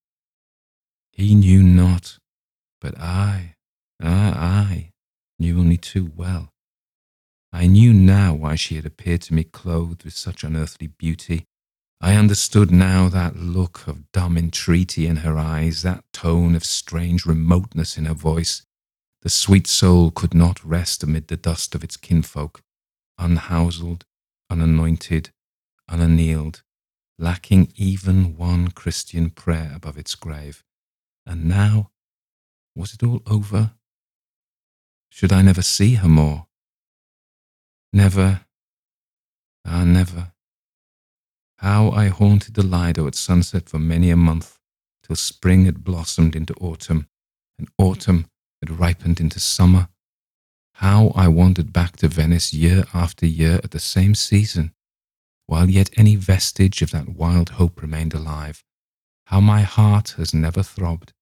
He knew not. But I, ah, I, knew only too well. I knew now why she had appeared to me clothed with such unearthly beauty. I understood now that look of dumb entreaty in her eyes, that tone of strange remoteness in her voice. The sweet soul could not rest amid the dust of its kinfolk, unhouselled, unanointed, unannealed, lacking even one Christian prayer above its grave. And now was it all over? Should I never see her more? Never, ah, never. How I haunted the Lido at sunset for many a month, till spring had blossomed into autumn, and autumn had ripened into summer. How I wandered back to Venice year after year at the same season, while yet any vestige of that wild hope remained alive. How my heart has never throbbed,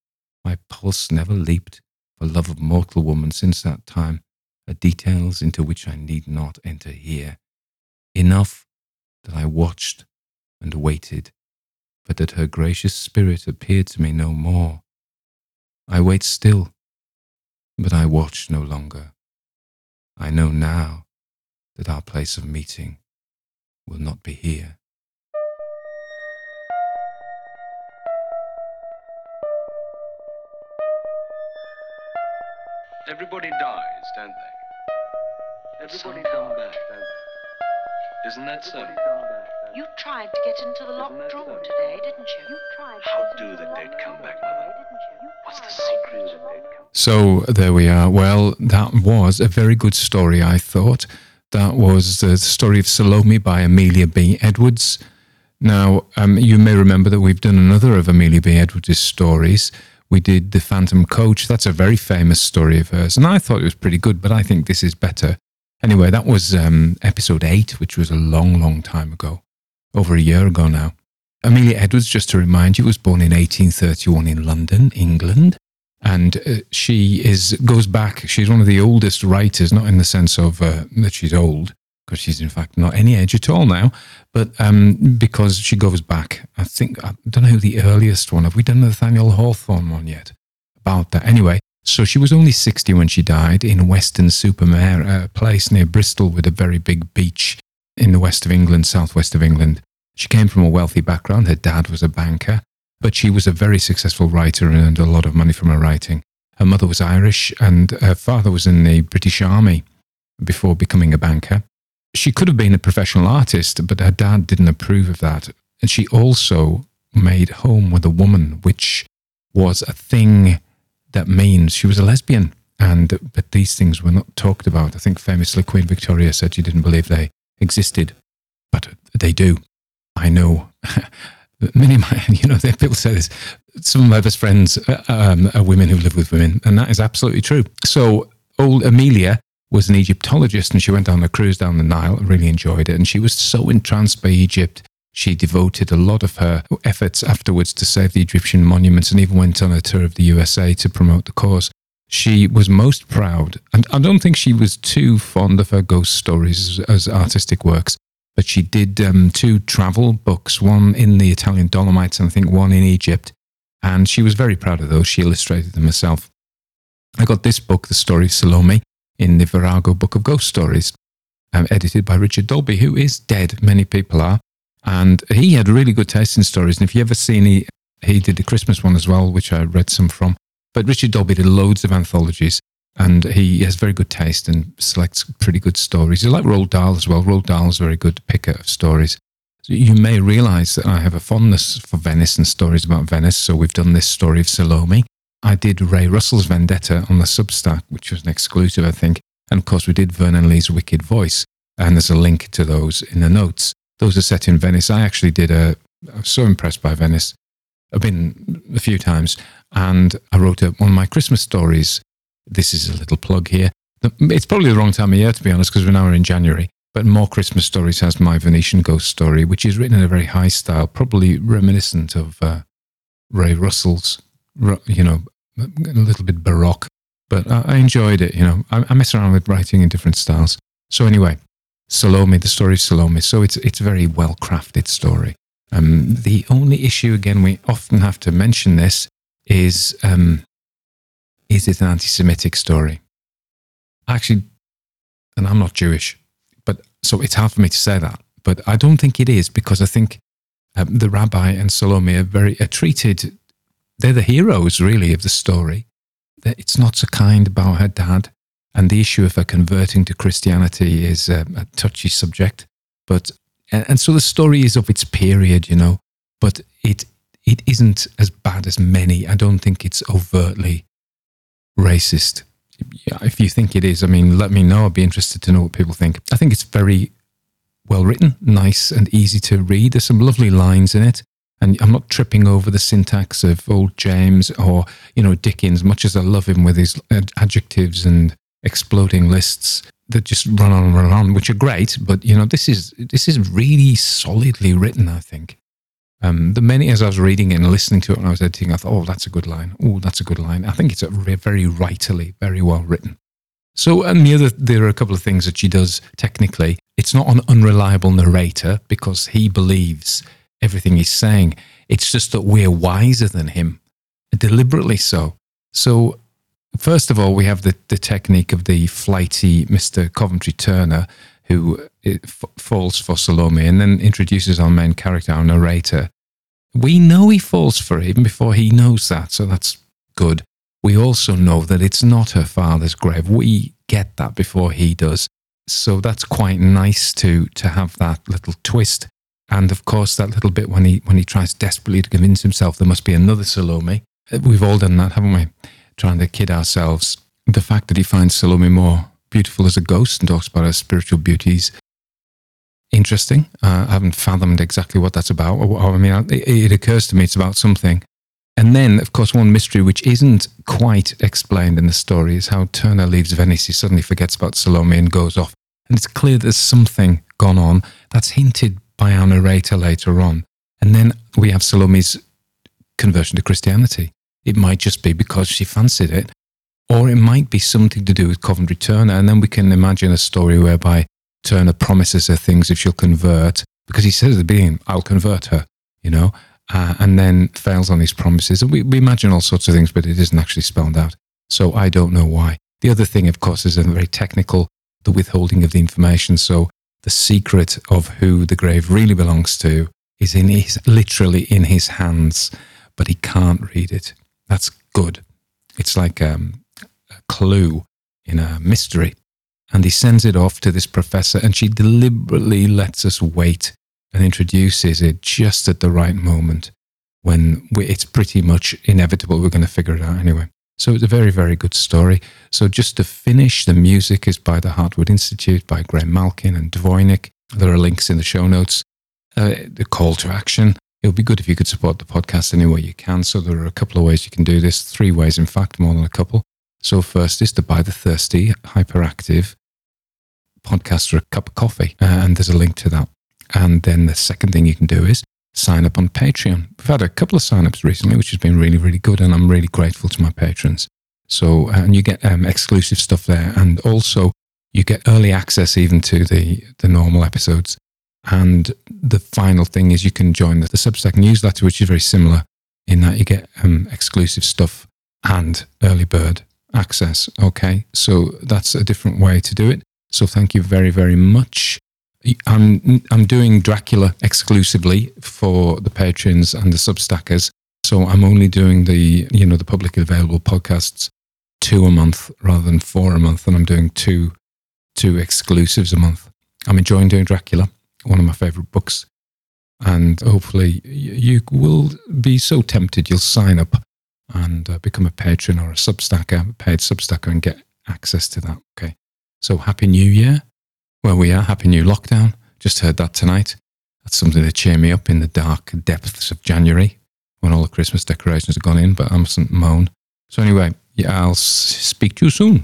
my pulse never leaped for love of mortal woman since that time, are details into which I need not enter here. Enough that I watched and waited, but that her gracious spirit appeared to me no more. I wait still, but I watch no longer. I know now that our place of meeting will not be here. Everybody dies, don't they? Everybody come back, don't they? Isn't that so? You tried to get into the locked room today, didn't you? You tried. How do into the dead come back, Mother? didn't you? You What's the tried. secret? So there we are. Well, that was a very good story, I thought. That was the story of Salome by Amelia B. Edwards. Now, um, you may remember that we've done another of Amelia B. Edwards' stories. We did The Phantom Coach. That's a very famous story of hers. And I thought it was pretty good, but I think this is better. Anyway, that was um, episode eight, which was a long, long time ago, over a year ago now. Amelia Edwards, just to remind you, was born in 1831 in London, England and uh, she is goes back. She's one of the oldest writers, not in the sense of uh, that she's old, she's in fact not any age at all now, but um, because she goes back. I think I don't know the earliest one. Have we done the Nathaniel Hawthorne one yet? About that, anyway. So she was only sixty when she died in Weston Supermare, a place near Bristol with a very big beach in the west of England, southwest of England. She came from a wealthy background. Her dad was a banker but she was a very successful writer and earned a lot of money from her writing. Her mother was Irish and her father was in the British Army before becoming a banker. She could have been a professional artist, but her dad didn't approve of that. And she also made home with a woman, which was a thing that means she was a lesbian. And but these things were not talked about. I think famously Queen Victoria said she didn't believe they existed, but they do. I know many my, you know, people say this. Some of my best friends uh, um, are women who live with women, and that is absolutely true. So, old Amelia was an Egyptologist, and she went on a cruise down the Nile. and Really enjoyed it, and she was so entranced by Egypt. She devoted a lot of her efforts afterwards to save the Egyptian monuments, and even went on a tour of the USA to promote the cause. she was most proud, and I don't think she was too fond of her ghost stories as, as artistic works, but she did um, two travel books, one in the Italian Dolomites and I think one in Egypt. And she was very proud of those. She illustrated them herself. I got this book, The Story of Salome, in the Virago Book of Ghost Stories, um, edited by Richard Dalby, who is dead. Many people are. And he had really good taste in stories. And if you ever seen, he, he did the Christmas one as well, which I read some from. But Richard Dalby did loads of anthologies and he has very good taste and selects pretty good stories. He's like Roald Dahl as well. Roald Dahl is a very good picker of stories. So you may realize that I have a fondness for Venice and stories about Venice. So we've done this story of Salome. I did Ray Russell's Vendetta on the Substack, which was an exclusive, I think. And of course, we did Vernon Lee's Wicked Voice. And there's a link to those in the notes. Those are set in Venice. I actually did a, I was so impressed by Venice. I've been a few times and I wrote a, one of my Christmas stories this is a little plug here. It's probably the wrong time of year, to be honest, because we're now in January. But More Christmas Stories has my Venetian Ghost Story, which is written in a very high style, probably reminiscent of uh, Ray Russell's, you know, a little bit baroque. But I, enjoyed it, you know. I, I, mess around with writing in different styles. So anyway, Salome, the story of Salome. So it's, it's a very well crafted story. Um, the only issue, again, we often have to mention this, is um, is it an anti Semitic story? Actually, and I'm not Jewish, but so it's hard for me to say that. But I don't think it is because I think um, the rabbi and Salome are very are treated, they're the heroes really of the story. It's not so kind about her dad. And the issue of her converting to Christianity is a, a touchy subject. But, and, and so the story is of its period, you know, but it, it isn't as bad as many. I don't think it's overtly racist. Yeah, if you think it is, I mean, let me know. I'd be interested to know what people think. I think it's very well written, nice and easy to read. There's some lovely lines in it. And I'm not tripping over the syntax of old James or, you know, Dickens, much as I love him with his adjectives and exploding lists that just run on and run on, which are great. But, you know, this is, this is really solidly written, I think. Um, the many as I was reading it and listening to it when I was editing, I thought, oh, that's a good line. Oh, that's a good line. I think it's a very writerly, very well written. So, and the other, there are a couple of things that she does technically. It's not an unreliable narrator because he believes everything he's saying. It's just that we're wiser than him, deliberately so. So, first of all, we have the, the technique of the flighty Mr. Coventry Turner who uh, f- falls for Salome and then introduces our main character, our narrator. We know he falls for her even before he knows that, so that's good. We also know that it's not her father's grave. We get that before he does. So that's quite nice to to have that little twist. And of course, that little bit when he when he tries desperately to convince himself there must be another Salome. We've all done that, haven't we? Trying to kid ourselves. The fact that he finds Salome more beautiful as a ghost and talks about her spiritual beauties. Interesting. Uh, I haven't fathomed exactly what that's about. I mean, it, it occurs to me it's about something. And then, of course, one mystery which isn't quite explained in the story is how Turner leaves Venice. He suddenly forgets about Salome and goes off. And it's clear there's something gone on that's hinted by our narrator later on. And then we have Salome's conversion to Christianity. It might just be because she fancied it, or it might be something to do with Coventry Turner. And then we can imagine a story whereby Turner promises her things if she'll convert, because he says at the beginning, I'll convert her, you know, uh, and then fails on his promises. And we, we imagine all sorts of things, but it isn't actually spelled out. So I don't know why. The other thing, of course, is a very technical, the withholding of the information. So the secret of who the grave really belongs to is in his, literally in his hands, but he can't read it. That's good. It's like um, clue in a mystery. And he sends it off to this professor, and she deliberately lets us wait and introduces it just at the right moment when it's pretty much inevitable we're going to figure it out anyway. So it's a very, very good story. So just to finish, the music is by the Hartwood Institute by Graham Malkin and Dvoinik. There are links in the show notes. Uh, the call to action. It would be good if you could support the podcast any way you can. So there are a couple of ways you can do this. Three ways, in fact, more than a couple. So, first is to buy the Thirsty Hyperactive podcast for a cup of coffee, uh, and there's a link to that. And then the second thing you can do is sign up on Patreon. We've had a couple of signups recently, which has been really, really good, and I'm really grateful to my patrons. So, and you get um, exclusive stuff there. And also, you get early access even to the, the normal episodes. And the final thing is you can join the, the Substack newsletter, which is very similar in that you get um, exclusive stuff and early bird access. Okay. So that's a different way to do it. So thank you very, very much. I'm, I'm doing Dracula exclusively for the patrons and the substackers. So I'm only doing the, you know, the publicly available podcasts two a month rather than four a month. And I'm doing two, two exclusives a month. I'm enjoying doing Dracula, one of my favorite books. And hopefully you will be so tempted you'll sign up and uh, become a patron or a substacker, a paid substacker, and get access to that. Okay. So happy new year. Well, we are. Happy new lockdown. Just heard that tonight. That's something to cheer me up in the dark depths of January when all the Christmas decorations have gone in, but I mustn't moan. So anyway, yeah, I'll speak to you soon.